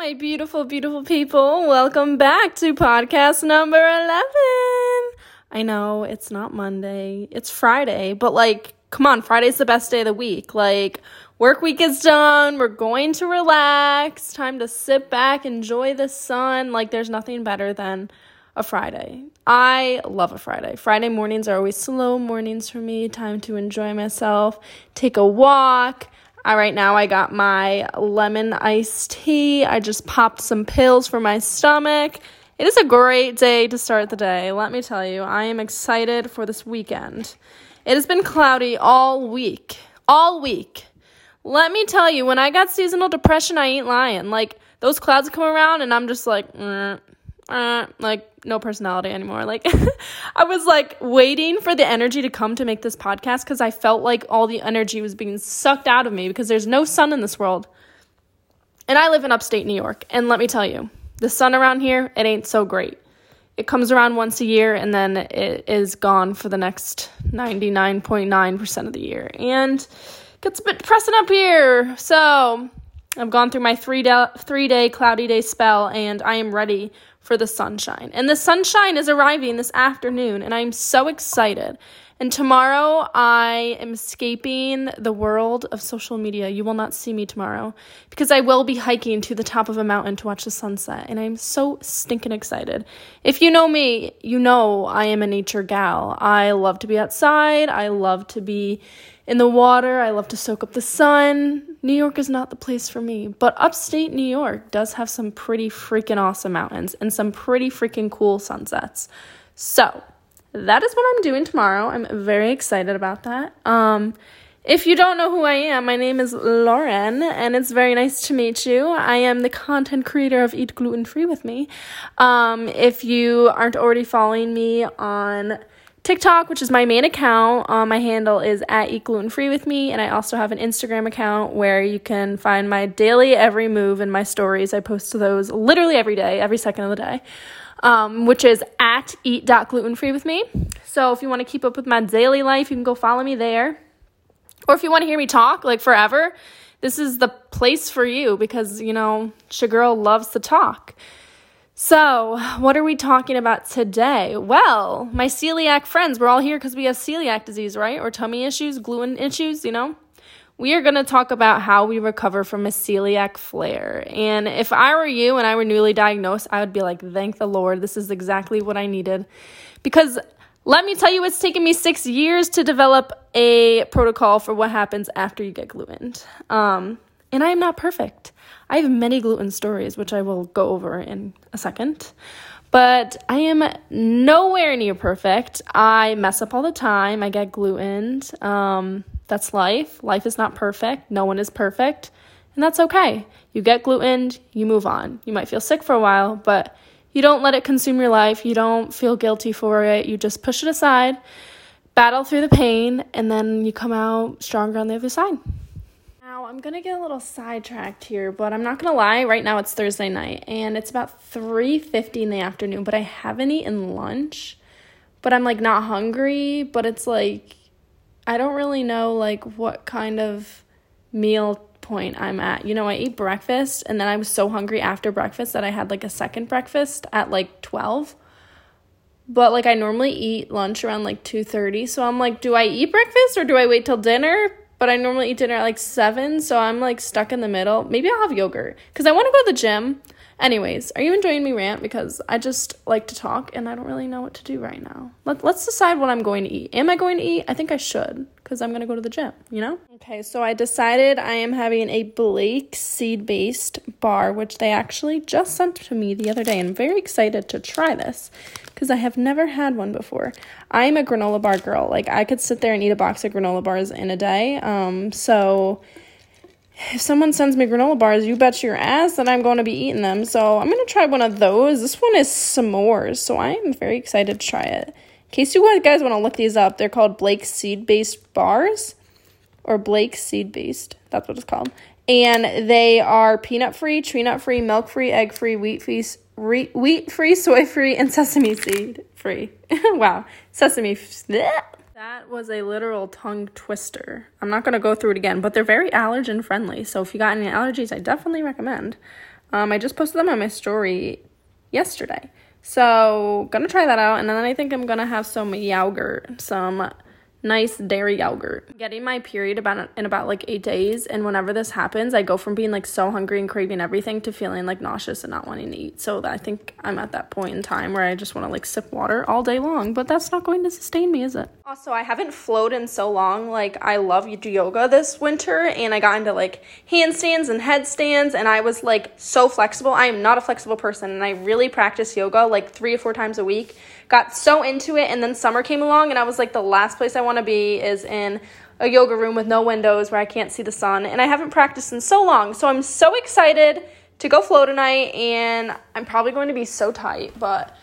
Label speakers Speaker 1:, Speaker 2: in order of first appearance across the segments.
Speaker 1: my beautiful, beautiful people. Welcome back to podcast number 11. I know it's not Monday, it's Friday, but like, come on, Friday's the best day of the week. Like, work week is done, we're going to relax, time to sit back, enjoy the sun. Like, there's nothing better than a Friday. I love a Friday. Friday mornings are always slow mornings for me, time to enjoy myself, take a walk I, right now, I got my lemon iced tea. I just popped some pills for my stomach. It is a great day to start the day. Let me tell you, I am excited for this weekend. It has been cloudy all week. All week. Let me tell you, when I got seasonal depression, I ain't lying. Like, those clouds come around, and I'm just like, mm, uh, like no personality anymore. Like I was like waiting for the energy to come to make this podcast because I felt like all the energy was being sucked out of me because there's no sun in this world. And I live in upstate New York, and let me tell you, the sun around here, it ain't so great. It comes around once a year and then it is gone for the next 99.9% of the year. And gets a bit depressing up here. So, I've gone through my 3 day 3 day cloudy day spell and I am ready for the sunshine. And the sunshine is arriving this afternoon, and I'm so excited. And tomorrow, I am escaping the world of social media. You will not see me tomorrow because I will be hiking to the top of a mountain to watch the sunset. And I'm so stinking excited. If you know me, you know I am a nature gal. I love to be outside, I love to be in the water. I love to soak up the sun. New York is not the place for me, but upstate New York does have some pretty freaking awesome mountains and some pretty freaking cool sunsets. So, that is what I'm doing tomorrow. I'm very excited about that. Um, if you don't know who I am, my name is Lauren, and it's very nice to meet you. I am the content creator of Eat Gluten Free with Me. Um, if you aren't already following me on TikTok, which is my main account. Um, my handle is at Eat Gluten Free with me, and I also have an Instagram account where you can find my daily every move and my stories. I post those literally every day, every second of the day, um, which is at eat.glutenfree with me. So if you want to keep up with my daily life, you can go follow me there. Or if you want to hear me talk like forever, this is the place for you because, you know, Shagirl loves to talk. So, what are we talking about today? Well, my celiac friends, we're all here because we have celiac disease, right? Or tummy issues, gluten issues, you know? We are going to talk about how we recover from a celiac flare. And if I were you and I were newly diagnosed, I would be like, thank the Lord, this is exactly what I needed. Because let me tell you, it's taken me six years to develop a protocol for what happens after you get gluten. Um, and I am not perfect. I have many gluten stories, which I will go over in a second. But I am nowhere near perfect. I mess up all the time. I get gluten. Um, that's life. Life is not perfect. No one is perfect. And that's okay. You get gluten, you move on. You might feel sick for a while, but you don't let it consume your life. You don't feel guilty for it. You just push it aside, battle through the pain, and then you come out stronger on the other side. Now, I'm going to get a little sidetracked here, but I'm not going to lie. Right now it's Thursday night and it's about 3:50 in the afternoon, but I haven't eaten lunch. But I'm like not hungry, but it's like I don't really know like what kind of meal point I'm at. You know, I ate breakfast and then I was so hungry after breakfast that I had like a second breakfast at like 12 but like I normally eat lunch around like 2:30. So I'm like, do I eat breakfast or do I wait till dinner? But I normally eat dinner at like 7, so I'm like stuck in the middle. Maybe I'll have yogurt because I want to go to the gym. Anyways, are you enjoying me rant? Because I just like to talk and I don't really know what to do right now. Let, let's decide what I'm going to eat. Am I going to eat? I think I should because I'm going to go to the gym, you know? Okay, so I decided I am having a Blake seed based bar, which they actually just sent to me the other day. I'm very excited to try this because I have never had one before. I'm a granola bar girl. Like, I could sit there and eat a box of granola bars in a day. Um, so if someone sends me granola bars, you bet your ass that I'm going to be eating them. So I'm going to try one of those. This one is s'mores, so I am very excited to try it. In case you guys want to look these up, they're called Blake seed based bars or Blake seed based. That's what it's called. And they are peanut free, tree nut free, milk free, egg free, wheat free, wheat free, soy free, and sesame seed free. wow, sesame. That was a literal tongue twister. I'm not going to go through it again, but they're very allergen friendly. So if you got any allergies, I definitely recommend. Um, I just posted them on my story yesterday. So, gonna try that out, and then I think I'm gonna have some yogurt, some nice dairy yogurt. Getting my period about in about like 8 days and whenever this happens, I go from being like so hungry and craving everything to feeling like nauseous and not wanting to eat. So I think I'm at that point in time where I just want to like sip water all day long, but that's not going to sustain me, is it? Also, I haven't flowed in so long. Like I love yoga this winter and I got into like handstands and headstands and I was like so flexible. I am not a flexible person and I really practice yoga like 3 or 4 times a week got so into it and then summer came along and I was like the last place I want to be is in a yoga room with no windows where I can't see the sun and I haven't practiced in so long. So I'm so excited to go flow tonight and I'm probably going to be so tight, but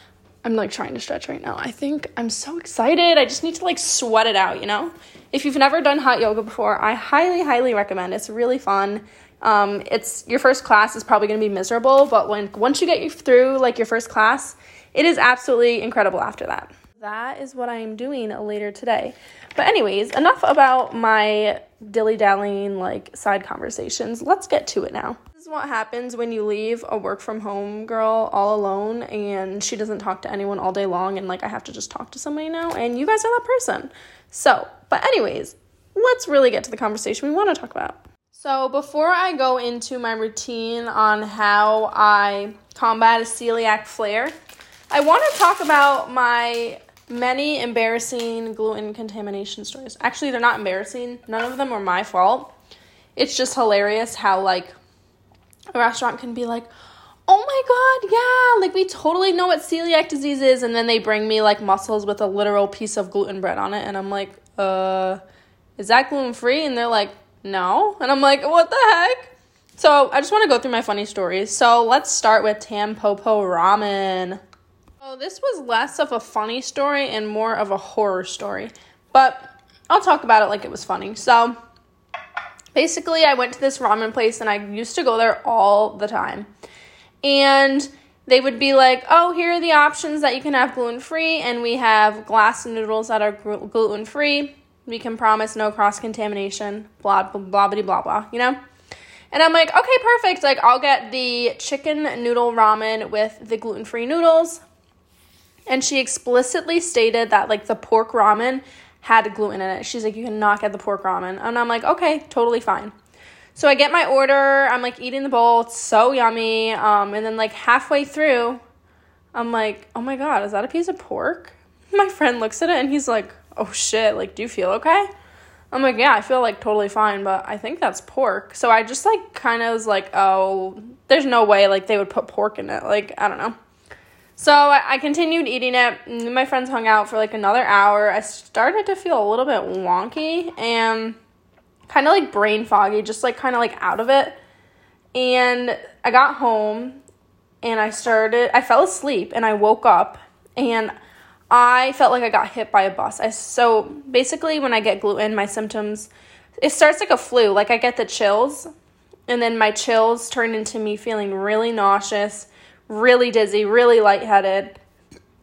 Speaker 1: I'm like trying to stretch right now. I think I'm so excited. I just need to like sweat it out, you know? If you've never done hot yoga before, I highly, highly recommend. It's really fun. Um, it's your first class is probably going to be miserable, but when once you get through like your first class, it is absolutely incredible after that. That is what I am doing later today. But, anyways, enough about my dilly dallying like side conversations. Let's get to it now. This is what happens when you leave a work from home girl all alone and she doesn't talk to anyone all day long, and like I have to just talk to somebody now, and you guys are that person. So, but, anyways, let's really get to the conversation we want to talk about. So, before I go into my routine on how I combat a celiac flare, I want to talk about my many embarrassing gluten contamination stories. Actually, they're not embarrassing. None of them were my fault. It's just hilarious how like a restaurant can be like, "Oh my god, yeah, like we totally know what celiac disease is." And then they bring me like mussels with a literal piece of gluten bread on it, and I'm like, "Uh, is that gluten-free?" And they're like, "No." And I'm like, "What the heck?" So, I just want to go through my funny stories. So, let's start with Tampopo ramen. So this was less of a funny story and more of a horror story, but I'll talk about it like it was funny. So basically, I went to this ramen place and I used to go there all the time. And they would be like, oh, here are the options that you can have gluten free, and we have glass noodles that are gluten free. We can promise no cross contamination, blah, blah, blah, blah, blah, blah, you know? And I'm like, okay, perfect. Like, I'll get the chicken noodle ramen with the gluten free noodles and she explicitly stated that like the pork ramen had gluten in it. She's like, you cannot get the pork ramen. And I'm like, okay, totally fine. So I get my order. I'm like eating the bowl. It's so yummy. Um, and then like halfway through, I'm like, oh my god, is that a piece of pork? My friend looks at it and he's like, oh shit, like, do you feel okay? I'm like, yeah, I feel like totally fine, but I think that's pork. So I just like kind of was like, oh, there's no way like they would put pork in it. Like, I don't know. So I continued eating it. Mm, my friends hung out for like another hour. I started to feel a little bit wonky and kind of like brain foggy, just like kind of like out of it. And I got home and I started, I fell asleep and I woke up and I felt like I got hit by a bus. I so basically when I get gluten, my symptoms it starts like a flu. Like I get the chills and then my chills turn into me feeling really nauseous really dizzy, really lightheaded.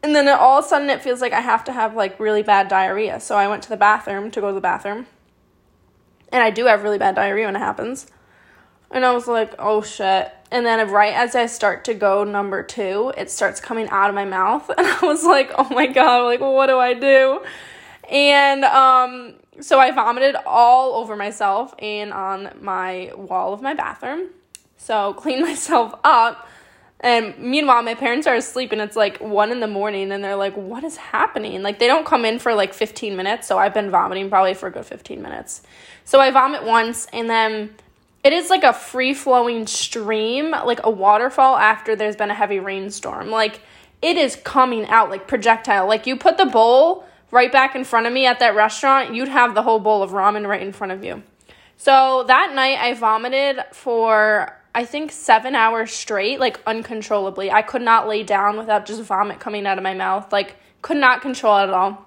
Speaker 1: And then all of a sudden it feels like I have to have like really bad diarrhea. So I went to the bathroom to go to the bathroom. And I do have really bad diarrhea when it happens. And I was like, oh shit. And then right as I start to go number two, it starts coming out of my mouth. And I was like, oh my God, like, what do I do? And um, so I vomited all over myself and on my wall of my bathroom. So clean myself up and meanwhile, my parents are asleep and it's like one in the morning and they're like, what is happening? Like, they don't come in for like 15 minutes. So I've been vomiting probably for a good 15 minutes. So I vomit once and then it is like a free flowing stream, like a waterfall after there's been a heavy rainstorm. Like, it is coming out like projectile. Like, you put the bowl right back in front of me at that restaurant, you'd have the whole bowl of ramen right in front of you. So that night I vomited for I think seven hours straight, like uncontrollably. I could not lay down without just vomit coming out of my mouth. Like, could not control it at all.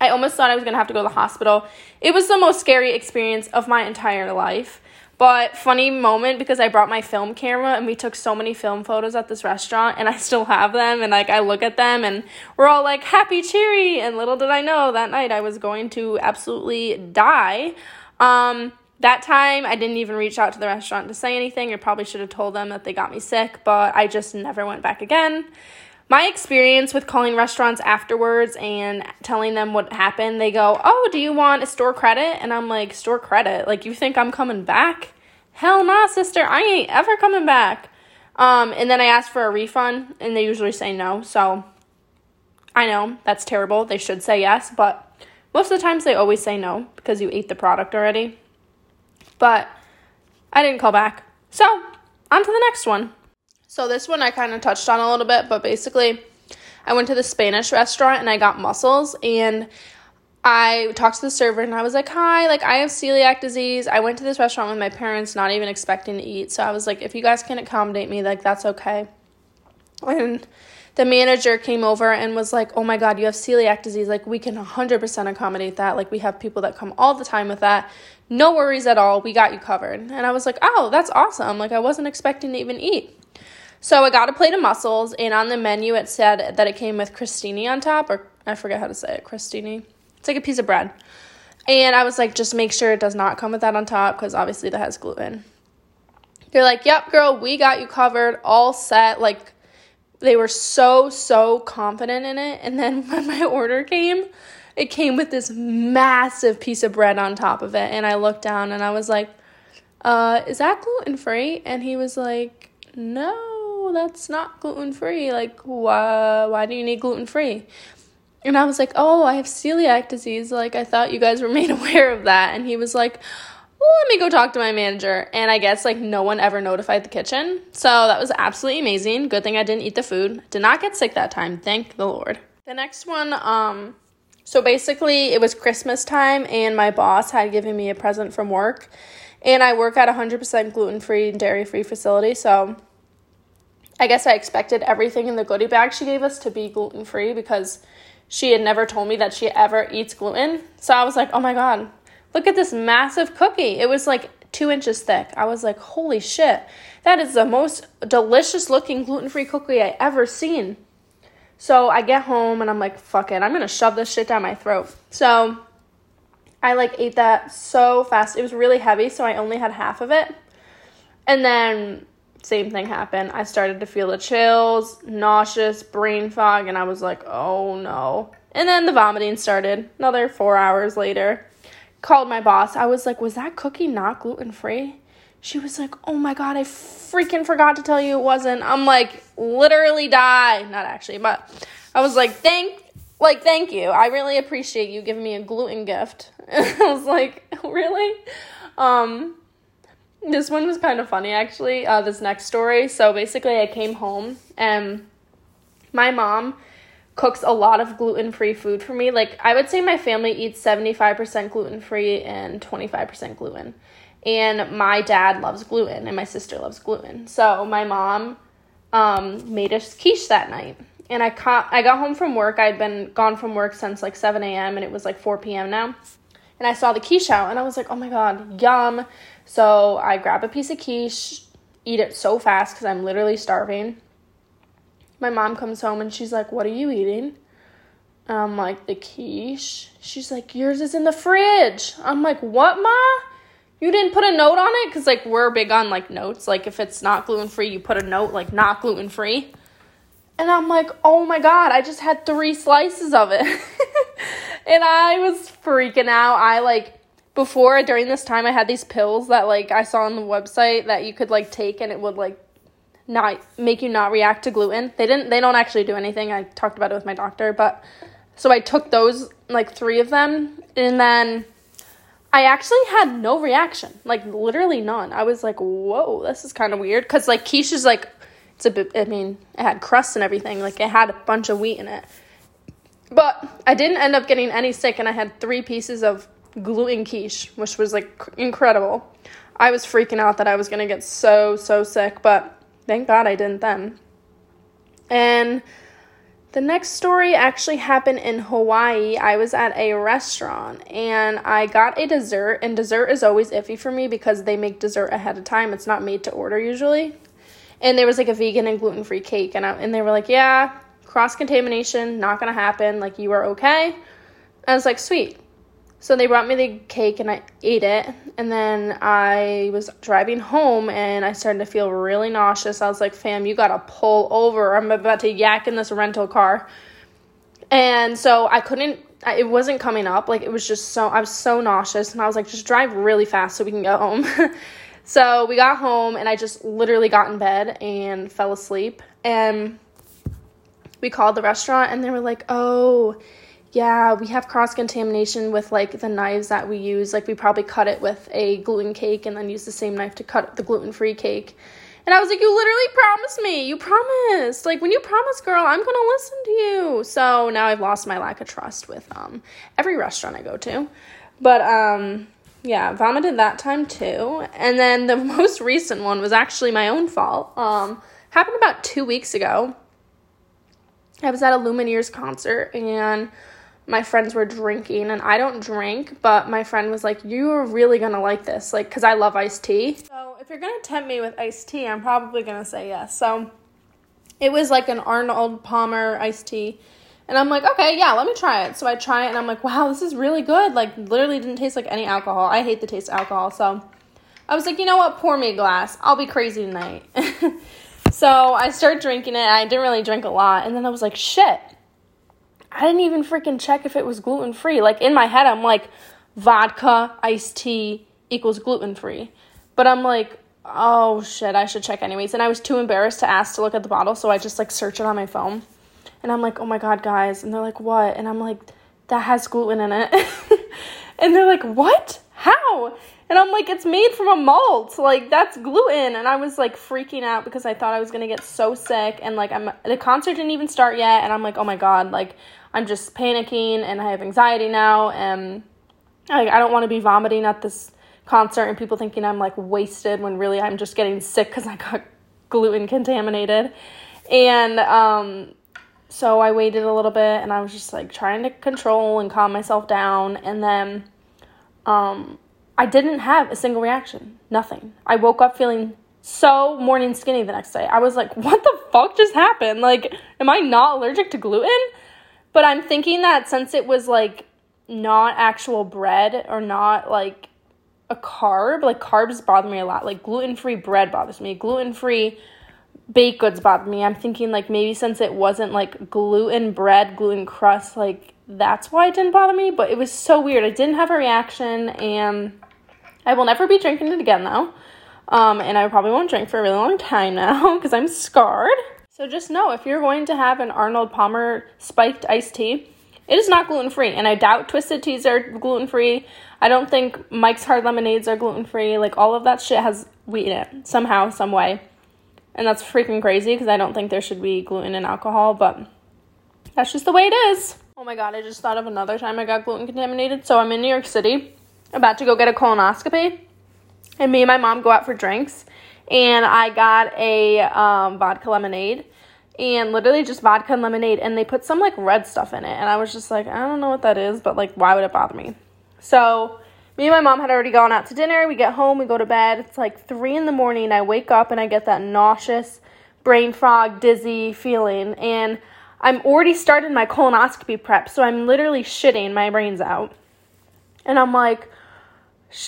Speaker 1: I almost thought I was gonna have to go to the hospital. It was the most scary experience of my entire life. But funny moment because I brought my film camera and we took so many film photos at this restaurant and I still have them and like I look at them and we're all like happy cheery and little did I know that night I was going to absolutely die. Um that time I didn't even reach out to the restaurant to say anything. I probably should have told them that they got me sick, but I just never went back again. My experience with calling restaurants afterwards and telling them what happened, they go, Oh, do you want a store credit? And I'm like, Store credit? Like, you think I'm coming back? Hell nah, sister. I ain't ever coming back. Um, and then I asked for a refund, and they usually say no. So I know that's terrible. They should say yes, but most of the times they always say no because you ate the product already. But I didn't call back. So, on to the next one. So, this one I kind of touched on a little bit, but basically, I went to the Spanish restaurant and I got mussels and I talked to the server and I was like, Hi, like I have celiac disease. I went to this restaurant with my parents, not even expecting to eat. So I was like, If you guys can accommodate me, like that's okay. And the manager came over and was like, Oh my God, you have celiac disease. Like, we can 100% accommodate that. Like, we have people that come all the time with that. No worries at all. We got you covered. And I was like, Oh, that's awesome. Like, I wasn't expecting to even eat. So I got a plate of mussels, and on the menu it said that it came with crostini on top, or I forget how to say it, crostini. It's like a piece of bread. And I was like, just make sure it does not come with that on top because obviously that has gluten. They're like, yep, girl, we got you covered, all set. Like, they were so, so confident in it. And then when my order came, it came with this massive piece of bread on top of it. And I looked down and I was like, uh, is that gluten free? And he was like, no, that's not gluten free. Like, why, why do you need gluten free? And I was like, oh, I have celiac disease. Like, I thought you guys were made aware of that. And he was like, let me go talk to my manager. And I guess like no one ever notified the kitchen. So that was absolutely amazing. Good thing I didn't eat the food. Did not get sick that time. Thank the Lord. The next one, um, so basically it was Christmas time and my boss had given me a present from work. And I work at a 100% gluten free and dairy free facility. So I guess I expected everything in the goodie bag she gave us to be gluten free because she had never told me that she ever eats gluten. So I was like, oh my God, Look at this massive cookie. It was like two inches thick. I was like, holy shit, that is the most delicious looking gluten free cookie I ever seen. So I get home and I'm like, fuck it, I'm gonna shove this shit down my throat. So I like ate that so fast. It was really heavy, so I only had half of it. And then same thing happened. I started to feel the chills, nauseous, brain fog, and I was like, oh no. And then the vomiting started another four hours later called my boss. I was like, was that cookie not gluten free? She was like, oh my God, I freaking forgot to tell you it wasn't. I'm like, literally die. Not actually, but I was like, thank, like, thank you. I really appreciate you giving me a gluten gift. I was like, really? Um, this one was kind of funny actually. Uh, this next story. So basically, I came home and my mom cooks a lot of gluten free food for me. Like, I would say my family eats 75% gluten free and 25% gluten. And my dad loves gluten, and my sister loves gluten. So, my mom um, made us quiche that night. And I, ca- I got home from work. I'd been gone from work since like 7 a.m., and it was like 4 p.m. now. And I saw the quiche out, and I was like, oh my god, yum. So, I grab a piece of quiche, eat it so fast because I'm literally starving my mom comes home and she's like, What are you eating? And I'm like, The quiche. She's like, Yours is in the fridge. I'm like, What, Ma? You didn't put a note on it? Because, like, we're big on, like, notes. Like, if it's not gluten free, you put a note, like, not gluten free. And I'm like, Oh my God, I just had three slices of it. and I was freaking out. I, like, before during this time, I had these pills that, like, I saw on the website that you could, like, take and it would, like, not make you not react to gluten. They didn't they don't actually do anything. I talked about it with my doctor, but so I took those like 3 of them and then I actually had no reaction. Like literally none. I was like, "Whoa, this is kind of weird cuz like quiche is like it's a bit I mean, it had crust and everything. Like it had a bunch of wheat in it. But I didn't end up getting any sick and I had 3 pieces of gluten quiche, which was like incredible. I was freaking out that I was going to get so so sick, but Thank God I didn't then. And the next story actually happened in Hawaii. I was at a restaurant and I got a dessert, and dessert is always iffy for me because they make dessert ahead of time. It's not made to order usually. And there was like a vegan and gluten free cake, and, I, and they were like, Yeah, cross contamination, not gonna happen. Like, you are okay. I was like, Sweet. So they brought me the cake and I ate it. And then I was driving home and I started to feel really nauseous. I was like, fam, you gotta pull over. I'm about to yak in this rental car. And so I couldn't, it wasn't coming up. Like it was just so, I was so nauseous. And I was like, just drive really fast so we can go home. so we got home and I just literally got in bed and fell asleep. And we called the restaurant and they were like, oh, yeah, we have cross contamination with like the knives that we use. Like we probably cut it with a gluten cake and then use the same knife to cut the gluten free cake. And I was like, You literally promised me. You promised. Like when you promise, girl, I'm gonna listen to you. So now I've lost my lack of trust with um every restaurant I go to. But um yeah, vomited that time too. And then the most recent one was actually my own fault. Um happened about two weeks ago. I was at a Lumineers concert and my friends were drinking and I don't drink, but my friend was like, You're really gonna like this, like, because I love iced tea. So if you're gonna tempt me with iced tea, I'm probably gonna say yes. So it was like an Arnold Palmer iced tea. And I'm like, okay, yeah, let me try it. So I try it and I'm like, wow, this is really good. Like, literally didn't taste like any alcohol. I hate the taste of alcohol. So I was like, you know what? Pour me a glass. I'll be crazy tonight. so I started drinking it. I didn't really drink a lot. And then I was like, shit, I didn't even freaking check if it was gluten free. Like in my head, I'm like, vodka, iced tea equals gluten free. But I'm like, oh shit, I should check anyways. And I was too embarrassed to ask to look at the bottle, so I just like search it on my phone. And I'm like, oh my god, guys. And they're like, what? And I'm like, that has gluten in it. and they're like, what? How? And I'm like, it's made from a malt. Like that's gluten. And I was like freaking out because I thought I was gonna get so sick. And like I'm the concert didn't even start yet. And I'm like, oh my god, like I'm just panicking and I have anxiety now and I, I don't want to be vomiting at this concert and people thinking I'm like wasted when really I'm just getting sick because I got gluten contaminated. And um, so I waited a little bit and I was just like trying to control and calm myself down. And then um, I didn't have a single reaction, nothing. I woke up feeling so morning skinny the next day. I was like, what the fuck just happened? Like, am I not allergic to gluten? But I'm thinking that since it was like not actual bread or not like a carb, like carbs bother me a lot. Like gluten free bread bothers me. Gluten free baked goods bother me. I'm thinking like maybe since it wasn't like gluten bread, gluten crust, like that's why it didn't bother me. But it was so weird. I didn't have a reaction, and I will never be drinking it again though. Um, and I probably won't drink for a really long time now because I'm scarred. So just know if you're going to have an Arnold Palmer spiked iced tea, it is not gluten free. And I doubt twisted teas are gluten free. I don't think Mike's Hard Lemonades are gluten free. Like all of that shit has wheat in it somehow, some way. And that's freaking crazy because I don't think there should be gluten in alcohol, but that's just the way it is. Oh my god, I just thought of another time I got gluten contaminated. So I'm in New York City, about to go get a colonoscopy. And me and my mom go out for drinks and I got a um, vodka lemonade and literally just vodka and lemonade and they put some like red stuff in it. And I was just like I don't know what that is but like why would it bother me? So me and my mom had already gone out to dinner. We get home we go to bed. It's like three in the morning. I wake up and I get that nauseous brain fog dizzy feeling. And I'm already started my colonoscopy prep so I'm literally shitting my brains out. And I'm like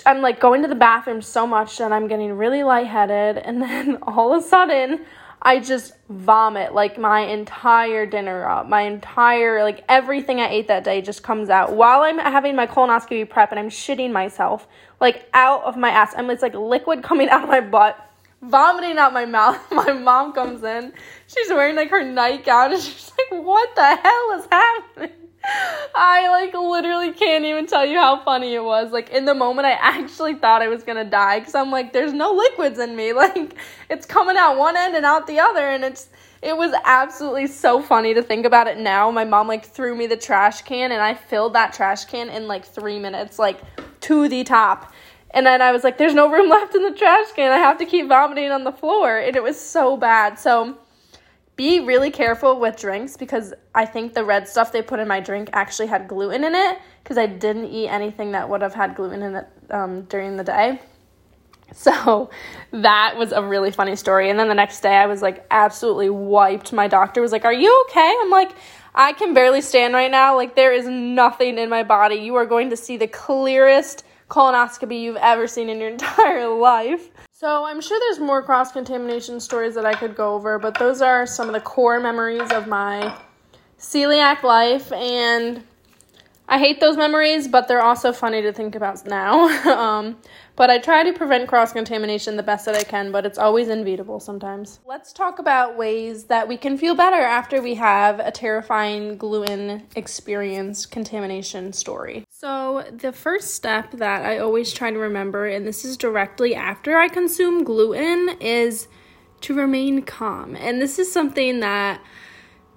Speaker 1: I'm like going to the bathroom so much that I'm getting really lightheaded, and then all of a sudden, I just vomit like my entire dinner up. My entire, like everything I ate that day just comes out while I'm having my colonoscopy prep and I'm shitting myself like out of my ass. And it's like liquid coming out of my butt, vomiting out my mouth. My mom comes in. She's wearing like her nightgown and she's like, What the hell is happening? I like literally can't even tell you how funny it was. Like in the moment, I actually thought I was gonna die because I'm like, there's no liquids in me. Like it's coming out one end and out the other, and it's it was absolutely so funny to think about it now. My mom like threw me the trash can, and I filled that trash can in like three minutes, like to the top. And then I was like, there's no room left in the trash can. I have to keep vomiting on the floor, and it was so bad. So be really careful with drinks because I think the red stuff they put in my drink actually had gluten in it because I didn't eat anything that would have had gluten in it um, during the day. So that was a really funny story. And then the next day I was like absolutely wiped. My doctor was like, Are you okay? I'm like, I can barely stand right now. Like, there is nothing in my body. You are going to see the clearest colonoscopy you've ever seen in your entire life. So, I'm sure there's more cross contamination stories that I could go over, but those are some of the core memories of my celiac life. And I hate those memories, but they're also funny to think about now. um, but I try to prevent cross contamination the best that I can, but it's always inevitable sometimes. Let's talk about ways that we can feel better after we have a terrifying gluten experience contamination story. So, the first step that I always try to remember, and this is directly after I consume gluten, is to remain calm. And this is something that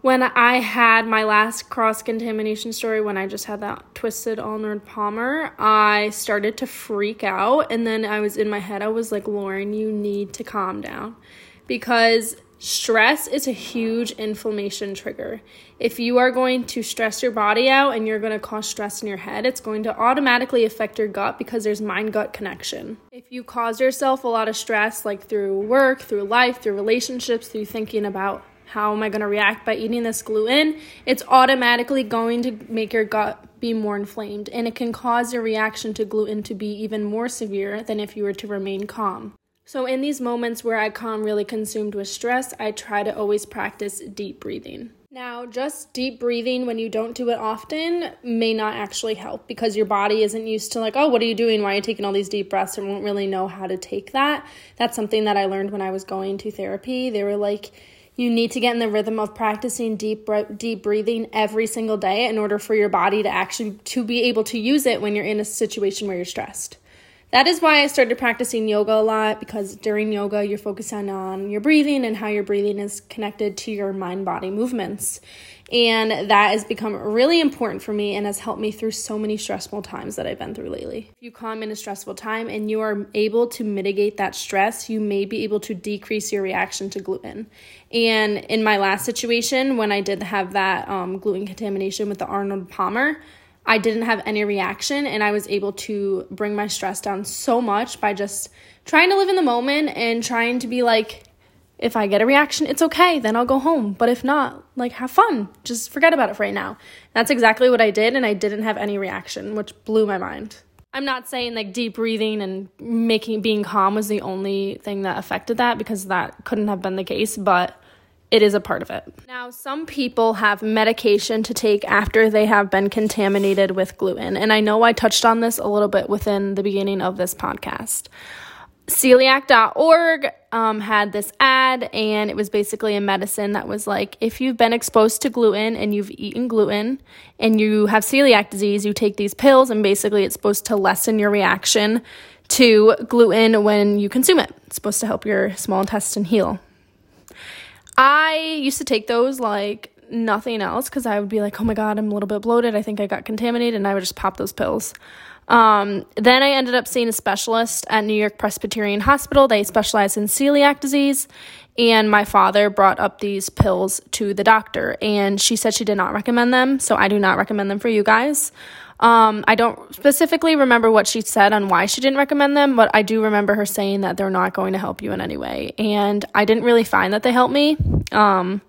Speaker 1: when I had my last cross contamination story, when I just had that twisted Arnold Palmer, I started to freak out. And then I was in my head, I was like, Lauren, you need to calm down because stress is a huge inflammation trigger. If you are going to stress your body out and you're going to cause stress in your head, it's going to automatically affect your gut because there's mind gut connection. If you cause yourself a lot of stress, like through work, through life, through relationships, through thinking about how am I going to react by eating this gluten, it's automatically going to make your gut be more inflamed and it can cause your reaction to gluten to be even more severe than if you were to remain calm. So, in these moments where I come really consumed with stress, I try to always practice deep breathing. Now, just deep breathing when you don't do it often may not actually help because your body isn't used to, like, oh, what are you doing? Why are you taking all these deep breaths? And won't really know how to take that. That's something that I learned when I was going to therapy. They were like, you need to get in the rhythm of practicing deep deep breathing every single day in order for your body to actually to be able to use it when you're in a situation where you're stressed. That is why I started practicing yoga a lot because during yoga you're focusing on your breathing and how your breathing is connected to your mind body movements. And that has become really important for me and has helped me through so many stressful times that I've been through lately. If you come in a stressful time and you are able to mitigate that stress, you may be able to decrease your reaction to gluten. And in my last situation, when I did have that um, gluten contamination with the Arnold Palmer, I didn't have any reaction and I was able to bring my stress down so much by just trying to live in the moment and trying to be like, if I get a reaction, it's okay, then I'll go home. But if not, like have fun. Just forget about it for right now. That's exactly what I did, and I didn't have any reaction, which blew my mind. I'm not saying like deep breathing and making being calm was the only thing that affected that because that couldn't have been the case, but it is a part of it. Now, some people have medication to take after they have been contaminated with gluten, and I know I touched on this a little bit within the beginning of this podcast celiac.org um, had this ad, and it was basically a medicine that was like if you've been exposed to gluten and you've eaten gluten and you have celiac disease, you take these pills, and basically it's supposed to lessen your reaction to gluten when you consume it. It's supposed to help your small intestine heal. I used to take those like nothing else because I would be like, oh my God, I'm a little bit bloated. I think I got contaminated. And I would just pop those pills. Um, then I ended up seeing a specialist at New York Presbyterian Hospital. They specialize in celiac disease. And my father brought up these pills to the doctor, and she said she did not recommend them. So I do not recommend them for you guys. Um, I don't specifically remember what she said on why she didn't recommend them, but I do remember her saying that they're not going to help you in any way. And I didn't really find that they helped me. Um,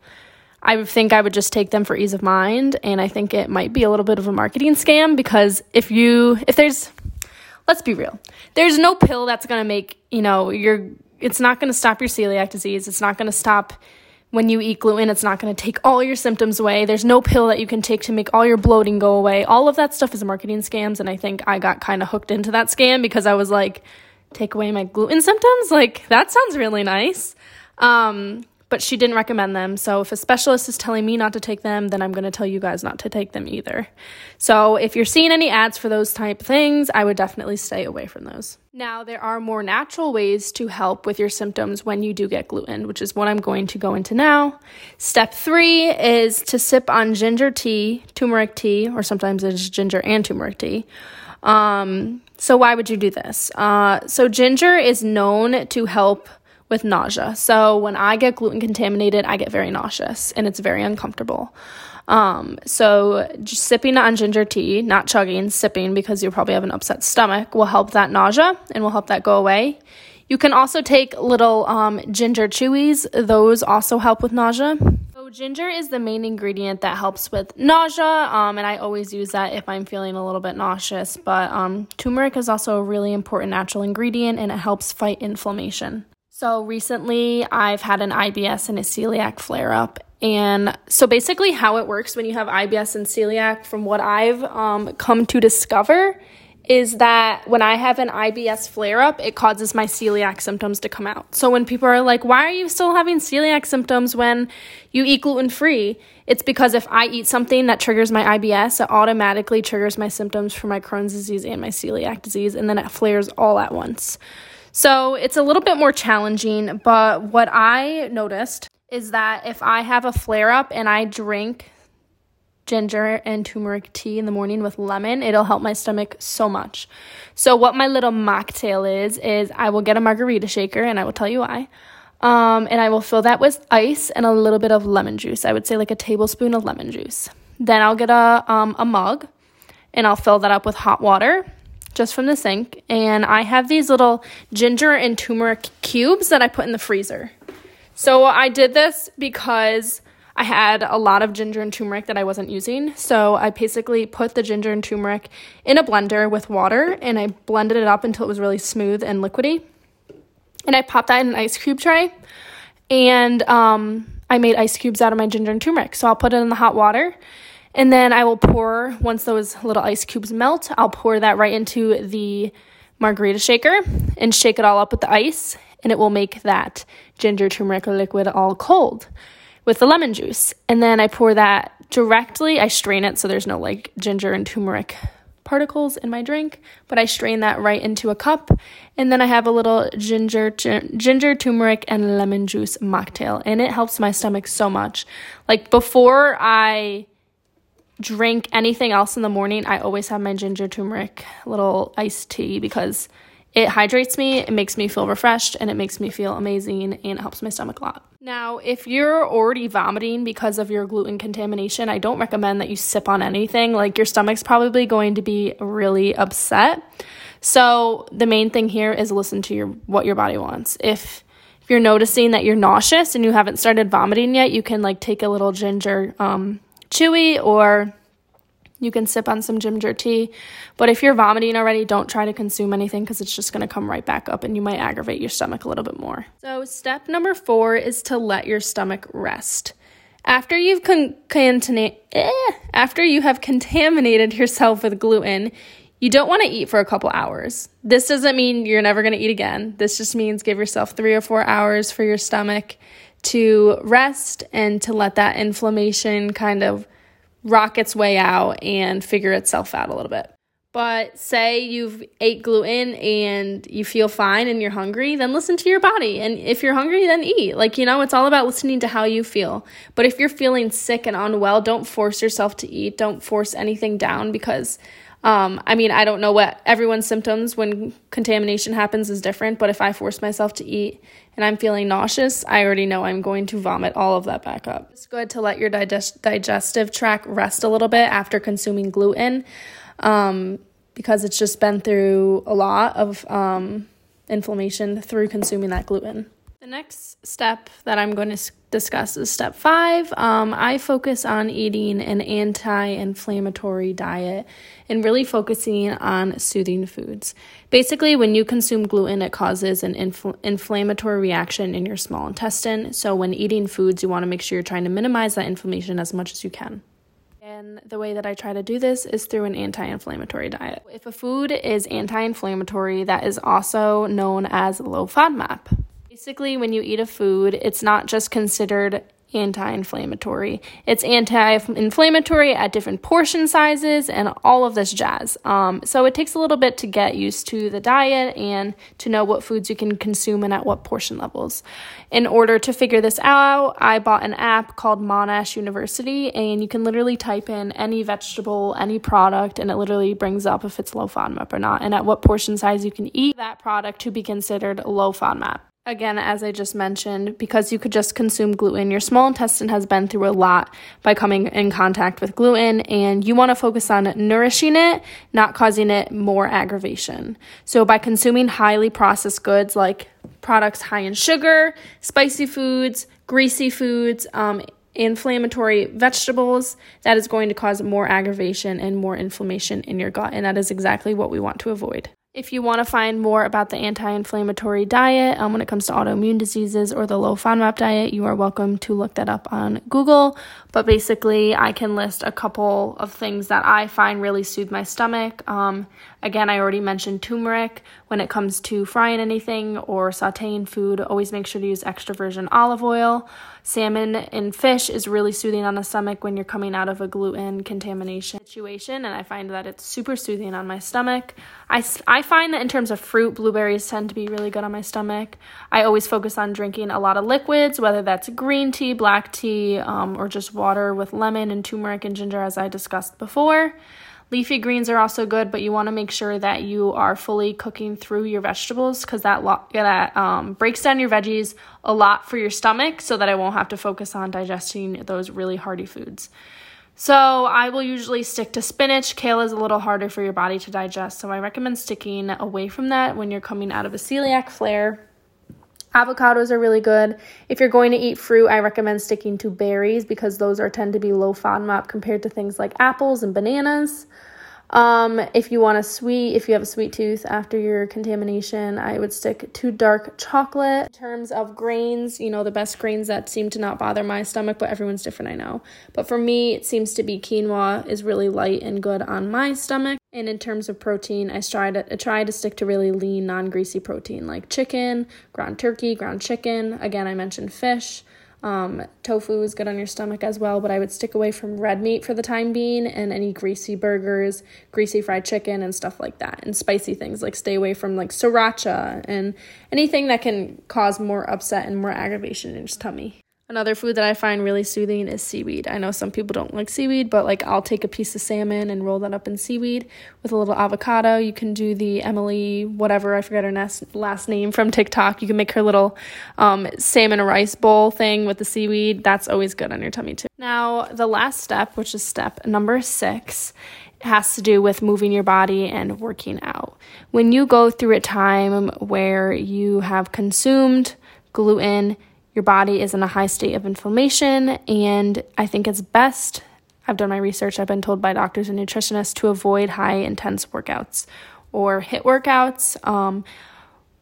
Speaker 1: I think I would just take them for ease of mind. And I think it might be a little bit of a marketing scam because if you, if there's, let's be real, there's no pill that's going to make, you know, your, it's not going to stop your celiac disease. It's not going to stop when you eat gluten. It's not going to take all your symptoms away. There's no pill that you can take to make all your bloating go away. All of that stuff is marketing scams. And I think I got kind of hooked into that scam because I was like, take away my gluten symptoms? Like, that sounds really nice. Um, but she didn't recommend them. So if a specialist is telling me not to take them, then I'm going to tell you guys not to take them either. So if you're seeing any ads for those type things, I would definitely stay away from those. Now, there are more natural ways to help with your symptoms when you do get gluten, which is what I'm going to go into now. Step three is to sip on ginger tea, turmeric tea, or sometimes it's ginger and turmeric tea. Um, so, why would you do this? Uh, so, ginger is known to help with nausea. So when I get gluten contaminated, I get very nauseous and it's very uncomfortable. Um, so sipping on ginger tea, not chugging, sipping because you probably have an upset stomach will help that nausea and will help that go away. You can also take little um, ginger chewies; those also help with nausea. So ginger is the main ingredient that helps with nausea, um, and I always use that if I'm feeling a little bit nauseous. But um, turmeric is also a really important natural ingredient, and it helps fight inflammation. So recently, I've had an IBS and a celiac flare up. And so basically, how it works when you have IBS and celiac, from what I've um, come to discover, is that when I have an IBS flare up, it causes my celiac symptoms to come out. So when people are like, why are you still having celiac symptoms when you eat gluten free? It's because if I eat something that triggers my IBS, it automatically triggers my symptoms for my Crohn's disease and my celiac disease, and then it flares all at once. So it's a little bit more challenging, but what I noticed is that if I have a flare up and I drink ginger and turmeric tea in the morning with lemon, it'll help my stomach so much. So what my little mocktail is is I will get a margarita shaker and I will tell you why. Um, and I will fill that with ice and a little bit of lemon juice. I would say like a tablespoon of lemon juice. Then I'll get a um, a mug and I'll fill that up with hot water just from the sink. And I have these little ginger and turmeric cubes that I put in the freezer. So I did this because I had a lot of ginger and turmeric that I wasn't using. So I basically put the ginger and turmeric in a blender with water and I blended it up until it was really smooth and liquidy. And I popped that in an ice cube tray. And um, I made ice cubes out of my ginger and turmeric. So I'll put it in the hot water and then I will pour, once those little ice cubes melt, I'll pour that right into the margarita shaker and shake it all up with the ice. And it will make that ginger turmeric liquid all cold with the lemon juice. And then I pour that directly, I strain it so there's no like ginger and turmeric particles in my drink, but I strain that right into a cup. And then I have a little ginger, ginger, turmeric, and lemon juice mocktail. And it helps my stomach so much. Like before I drink anything else in the morning, I always have my ginger turmeric little iced tea because it hydrates me, it makes me feel refreshed, and it makes me feel amazing and it helps my stomach a lot. Now, if you're already vomiting because of your gluten contamination, I don't recommend that you sip on anything. Like your stomach's probably going to be really upset. So, the main thing here is listen to your what your body wants. If if you're noticing that you're nauseous and you haven't started vomiting yet, you can like take a little ginger um, chewy or you can sip on some ginger tea. But if you're vomiting already, don't try to consume anything because it's just going to come right back up and you might aggravate your stomach a little bit more. So, step number four is to let your stomach rest. After you've con- contina- eh, after you have contaminated yourself with gluten, you don't want to eat for a couple hours. This doesn't mean you're never going to eat again. This just means give yourself 3 or 4 hours for your stomach to rest and to let that inflammation kind of rock its way out and figure itself out a little bit. But say you've ate gluten and you feel fine and you're hungry, then listen to your body. And if you're hungry, then eat. Like, you know, it's all about listening to how you feel. But if you're feeling sick and unwell, don't force yourself to eat. Don't force anything down because um, I mean, I don't know what everyone's symptoms when contamination happens is different, but if I force myself to eat and I'm feeling nauseous, I already know I'm going to vomit all of that back up. It's good to let your digest- digestive tract rest a little bit after consuming gluten um, because it's just been through a lot of um, inflammation through consuming that gluten. The next step that I'm going to discuss is step five. Um, I focus on eating an anti inflammatory diet and really focusing on soothing foods. Basically, when you consume gluten, it causes an infl- inflammatory reaction in your small intestine. So, when eating foods, you want to make sure you're trying to minimize that inflammation as much as you can. And the way that I try to do this is through an anti inflammatory diet. If a food is anti inflammatory, that is also known as low FODMAP. Basically, when you eat a food, it's not just considered anti inflammatory. It's anti inflammatory at different portion sizes and all of this jazz. Um, so it takes a little bit to get used to the diet and to know what foods you can consume and at what portion levels. In order to figure this out, I bought an app called Monash University, and you can literally type in any vegetable, any product, and it literally brings up if it's low FODMAP or not, and at what portion size you can eat that product to be considered low FODMAP. Again, as I just mentioned, because you could just consume gluten, your small intestine has been through a lot by coming in contact with gluten, and you want to focus on nourishing it, not causing it more aggravation. So, by consuming highly processed goods like products high in sugar, spicy foods, greasy foods, um, inflammatory vegetables, that is going to cause more aggravation and more inflammation in your gut, and that is exactly what we want to avoid. If you want to find more about the anti inflammatory diet um, when it comes to autoimmune diseases or the low FODMAP diet, you are welcome to look that up on Google. But basically, I can list a couple of things that I find really soothe my stomach. Um, again, I already mentioned turmeric. When it comes to frying anything or sauteing food, always make sure to use extra virgin olive oil. Salmon and fish is really soothing on the stomach when you're coming out of a gluten contamination situation, and I find that it's super soothing on my stomach. I, I find that in terms of fruit, blueberries tend to be really good on my stomach. I always focus on drinking a lot of liquids, whether that's green tea, black tea, um, or just water with lemon and turmeric and ginger, as I discussed before. Leafy greens are also good, but you want to make sure that you are fully cooking through your vegetables because that lo- that um, breaks down your veggies a lot for your stomach, so that I won't have to focus on digesting those really hearty foods. So I will usually stick to spinach. Kale is a little harder for your body to digest, so I recommend sticking away from that when you're coming out of a celiac flare. Avocados are really good. If you're going to eat fruit, I recommend sticking to berries because those are tend to be low FODMAP compared to things like apples and bananas. Um, if you want a sweet, if you have a sweet tooth after your contamination, I would stick to dark chocolate. In terms of grains, you know, the best grains that seem to not bother my stomach, but everyone's different, I know. But for me, it seems to be quinoa is really light and good on my stomach. And in terms of protein, I try to I try to stick to really lean, non-greasy protein like chicken, ground turkey, ground chicken. Again, I mentioned fish. Um, tofu is good on your stomach as well, but I would stick away from red meat for the time being and any greasy burgers, greasy fried chicken, and stuff like that. And spicy things like stay away from like sriracha and anything that can cause more upset and more aggravation in your tummy. Another food that I find really soothing is seaweed. I know some people don't like seaweed, but like I'll take a piece of salmon and roll that up in seaweed with a little avocado. You can do the Emily, whatever, I forget her last name from TikTok. You can make her little um, salmon rice bowl thing with the seaweed. That's always good on your tummy too. Now, the last step, which is step number six, has to do with moving your body and working out. When you go through a time where you have consumed gluten, your body is in a high state of inflammation, and I think it's best. I've done my research, I've been told by doctors and nutritionists to avoid high intense workouts or HIIT workouts. Um,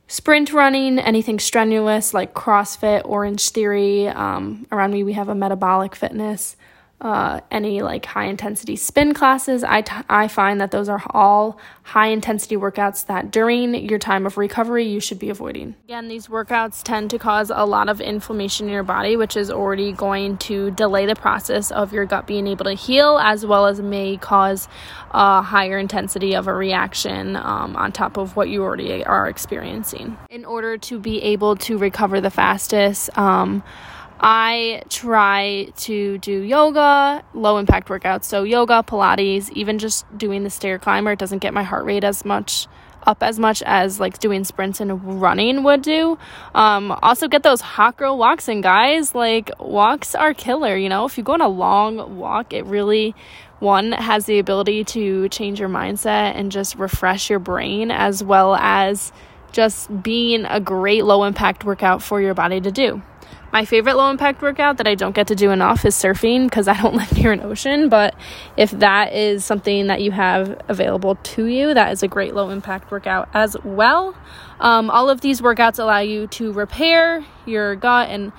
Speaker 1: sprint running, anything strenuous like CrossFit, Orange Theory. Um, around me, we have a metabolic fitness uh, any like high intensity spin classes. I, t- I find that those are all high intensity workouts that during your time of recovery you should be avoiding. Again, these workouts tend to cause a lot of inflammation in your body, which is already going to delay the process of your gut being able to heal, as well as may cause a higher intensity of a reaction um, on top of what you already are experiencing. In order to be able to recover the fastest, um, I try to do yoga, low impact workouts. So, yoga, Pilates, even just doing the stair climber, it doesn't get my heart rate as much up as much as like doing sprints and running would do. Um, also, get those hot girl walks in, guys. Like, walks are killer, you know? If you go on a long walk, it really, one, has the ability to change your mindset and just refresh your brain as well as just being a great low impact workout for your body to do. My favorite low impact workout that I don't get to do enough is surfing because I don't live near an ocean. But if that is something that you have available to you, that is a great low impact workout as well. Um, all of these workouts allow you to repair your gut and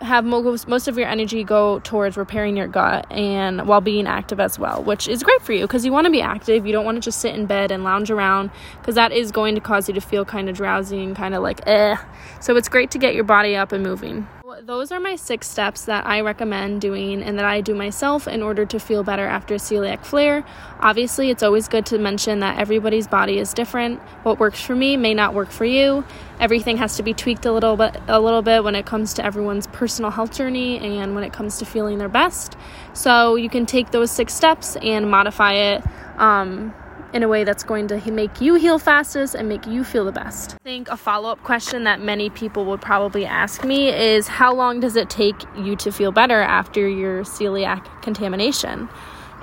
Speaker 1: have most, most of your energy go towards repairing your gut and while being active as well, which is great for you because you want to be active. You don't want to just sit in bed and lounge around because that is going to cause you to feel kind of drowsy and kind of like eh. So it's great to get your body up and moving those are my six steps that I recommend doing and that I do myself in order to feel better after a celiac flare. Obviously, it's always good to mention that everybody's body is different. What works for me may not work for you. Everything has to be tweaked a little bit a little bit when it comes to everyone's personal health journey and when it comes to feeling their best. So, you can take those six steps and modify it um, in a way that's going to make you heal fastest and make you feel the best. I think a follow up question that many people would probably ask me is how long does it take you to feel better after your celiac contamination?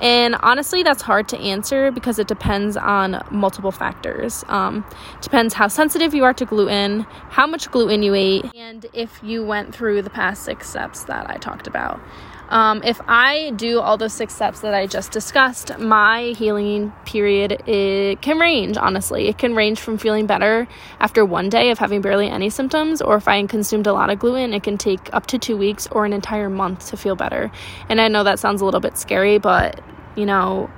Speaker 1: And honestly, that's hard to answer because it depends on multiple factors. Um, depends how sensitive you are to gluten, how much gluten you ate, and if you went through the past six steps that I talked about. Um, if I do all those six steps that I just discussed, my healing period it can range. Honestly, it can range from feeling better after one day of having barely any symptoms, or if I consumed a lot of gluten, it can take up to two weeks or an entire month to feel better. And I know that sounds a little bit scary, but you know,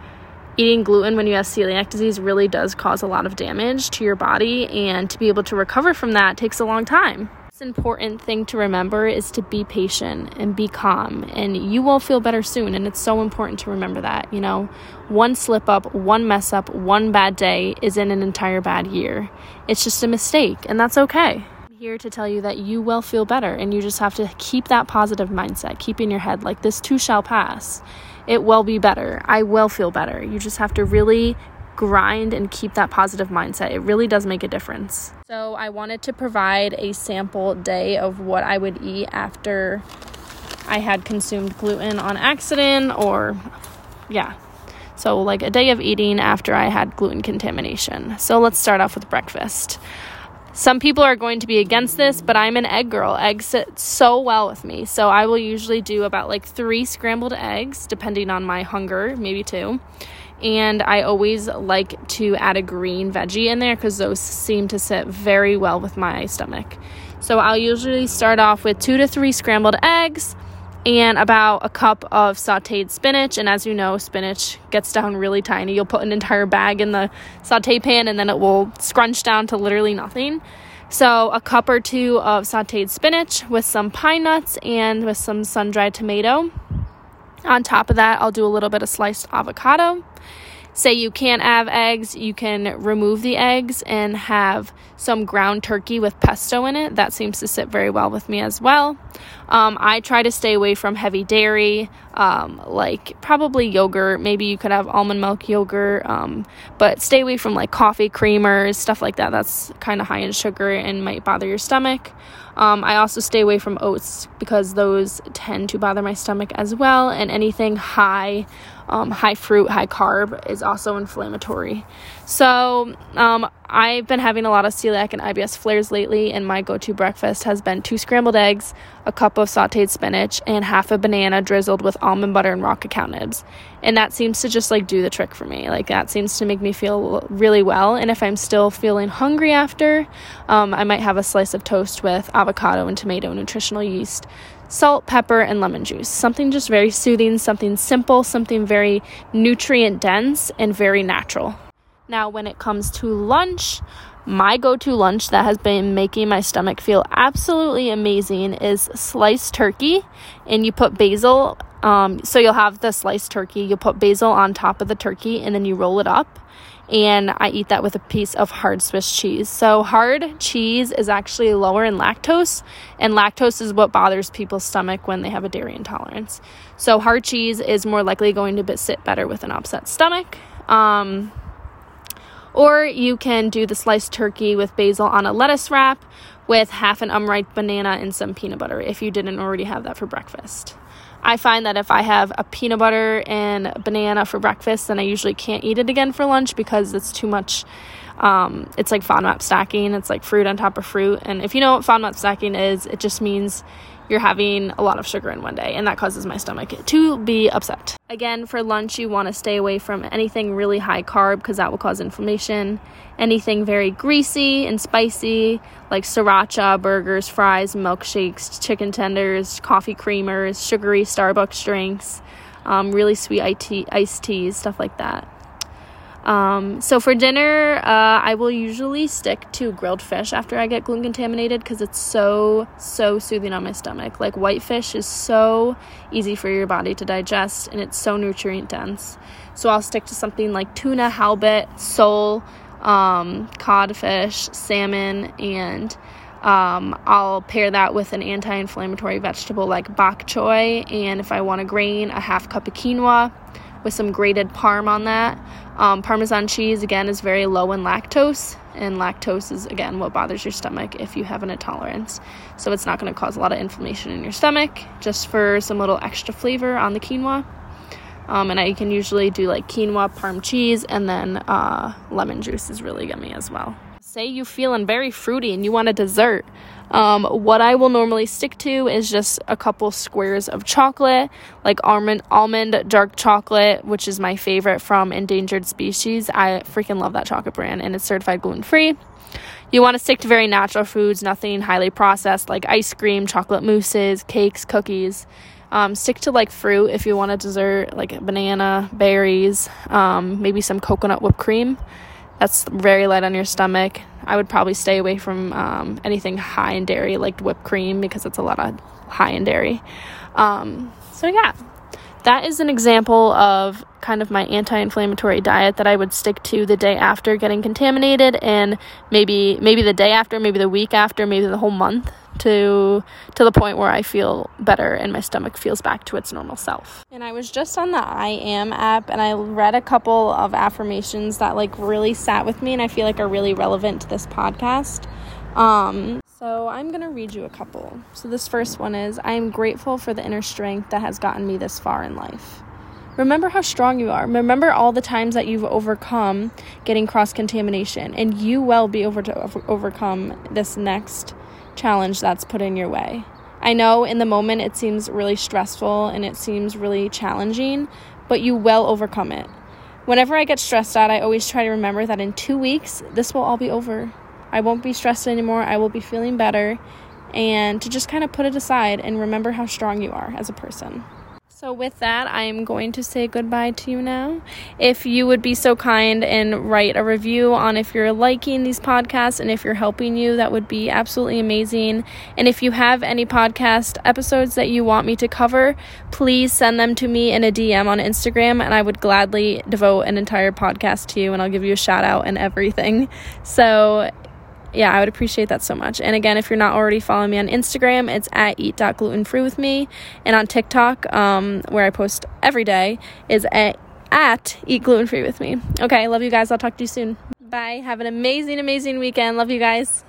Speaker 1: eating gluten when you have celiac disease really does cause a lot of damage to your body, and to be able to recover from that takes a long time important thing to remember is to be patient and be calm. And you will feel better soon and it's so important to remember that you know. One slip up one mess up one bad day is in an entire bad year. It's just a mistake and that's okay. I'm here to tell you that you will feel better and you just have to keep that positive mindset keep in your head like this too shall pass. It will be better. I will feel better. You just have to really grind and keep that positive mindset. It really does make a difference. So, I wanted to provide a sample day of what I would eat after I had consumed gluten on accident, or yeah. So, like a day of eating after I had gluten contamination. So, let's start off with breakfast. Some people are going to be against this, but I'm an egg girl. Eggs sit so well with me. So I will usually do about like three scrambled eggs, depending on my hunger, maybe two and I always like to add a green veggie in there because those seem to sit very well with my stomach. So I'll usually start off with two to three scrambled eggs and about a cup of sauteed spinach. And as you know, spinach gets down really tiny. You'll put an entire bag in the saute pan and then it will scrunch down to literally nothing. So, a cup or two of sauteed spinach with some pine nuts and with some sun dried tomato. On top of that, I'll do a little bit of sliced avocado. Say you can't have eggs, you can remove the eggs and have some ground turkey with pesto in it. That seems to sit very well with me as well. Um, I try to stay away from heavy dairy, um, like probably yogurt. Maybe you could have almond milk yogurt, um, but stay away from like coffee creamers, stuff like that. That's kind of high in sugar and might bother your stomach. Um, I also stay away from oats because those tend to bother my stomach as well, and anything high, um, high fruit, high carb is also inflammatory. So um, I've been having a lot of celiac and IBS flares lately, and my go-to breakfast has been two scrambled eggs, a cup of sautéed spinach, and half a banana drizzled with almond butter and raw cacao nibs. And that seems to just like do the trick for me. Like that seems to make me feel really well. And if I'm still feeling hungry after, um, I might have a slice of toast with avocado and tomato nutritional yeast salt, pepper, and lemon juice. Something just very soothing, something simple, something very nutrient dense, and very natural. Now, when it comes to lunch, my go to lunch that has been making my stomach feel absolutely amazing is sliced turkey. And you put basil, um, so you'll have the sliced turkey, you'll put basil on top of the turkey, and then you roll it up. And I eat that with a piece of hard Swiss cheese. So, hard cheese is actually lower in lactose, and lactose is what bothers people's stomach when they have a dairy intolerance. So, hard cheese is more likely going to sit better with an upset stomach. Um, or you can do the sliced turkey with basil on a lettuce wrap with half an unripe banana and some peanut butter if you didn't already have that for breakfast. I find that if I have a peanut butter and banana for breakfast, then I usually can't eat it again for lunch because it's too much. Um, it's like FODMAP stacking. It's like fruit on top of fruit. And if you know what FODMAP stacking is, it just means you're having a lot of sugar in one day, and that causes my stomach to be upset. Again, for lunch, you want to stay away from anything really high carb because that will cause inflammation. Anything very greasy and spicy, like sriracha, burgers, fries, milkshakes, chicken tenders, coffee creamers, sugary Starbucks drinks, um, really sweet iced teas, stuff like that. Um, so for dinner, uh, I will usually stick to grilled fish after I get gluten contaminated because it's so, so soothing on my stomach. Like white fish is so easy for your body to digest and it's so nutrient dense. So I'll stick to something like tuna, halibut, sole, um, codfish, salmon, and um, I'll pair that with an anti inflammatory vegetable like bok choy. And if I want a grain, a half cup of quinoa with some grated parm on that. Um, Parmesan cheese, again, is very low in lactose, and lactose is, again, what bothers your stomach if you have an intolerance. So it's not going to cause a lot of inflammation in your stomach, just for some little extra flavor on the quinoa. Um, and I can usually do like quinoa, parm cheese, and then uh, lemon juice is really yummy as well. Say you're feeling very fruity and you want a dessert. Um, what I will normally stick to is just a couple squares of chocolate, like almond almond dark chocolate, which is my favorite from Endangered Species. I freaking love that chocolate brand, and it's certified gluten free. You want to stick to very natural foods, nothing highly processed like ice cream, chocolate mousses, cakes, cookies. Um, stick to like fruit if you want a dessert, like banana, berries, um, maybe some coconut whipped cream. That's very light on your stomach. I would probably stay away from um, anything high in dairy, like whipped cream, because it's a lot of high in dairy. Um, so, yeah, that is an example of kind of my anti-inflammatory diet that I would stick to the day after getting contaminated and maybe maybe the day after, maybe the week after, maybe the whole month to to the point where I feel better and my stomach feels back to its normal self. And I was just on the I am app and I read a couple of affirmations that like really sat with me and I feel like are really relevant to this podcast. Um so I'm going to read you a couple. So this first one is I am grateful for the inner strength that has gotten me this far in life. Remember how strong you are. Remember all the times that you've overcome getting cross contamination, and you will be able to over- overcome this next challenge that's put in your way. I know in the moment it seems really stressful and it seems really challenging, but you will overcome it. Whenever I get stressed out, I always try to remember that in two weeks, this will all be over. I won't be stressed anymore. I will be feeling better. And to just kind of put it aside and remember how strong you are as a person. So, with that, I am going to say goodbye to you now. If you would be so kind and write a review on if you're liking these podcasts and if you're helping you, that would be absolutely amazing. And if you have any podcast episodes that you want me to cover, please send them to me in a DM on Instagram, and I would gladly devote an entire podcast to you and I'll give you a shout out and everything. So, yeah, I would appreciate that so much. And again, if you're not already following me on Instagram, it's at eat.glutenfree with me. And on TikTok, um, where I post every day, is at, at eat gluten free with me. Okay, love you guys. I'll talk to you soon. Bye. Have an amazing, amazing weekend. Love you guys.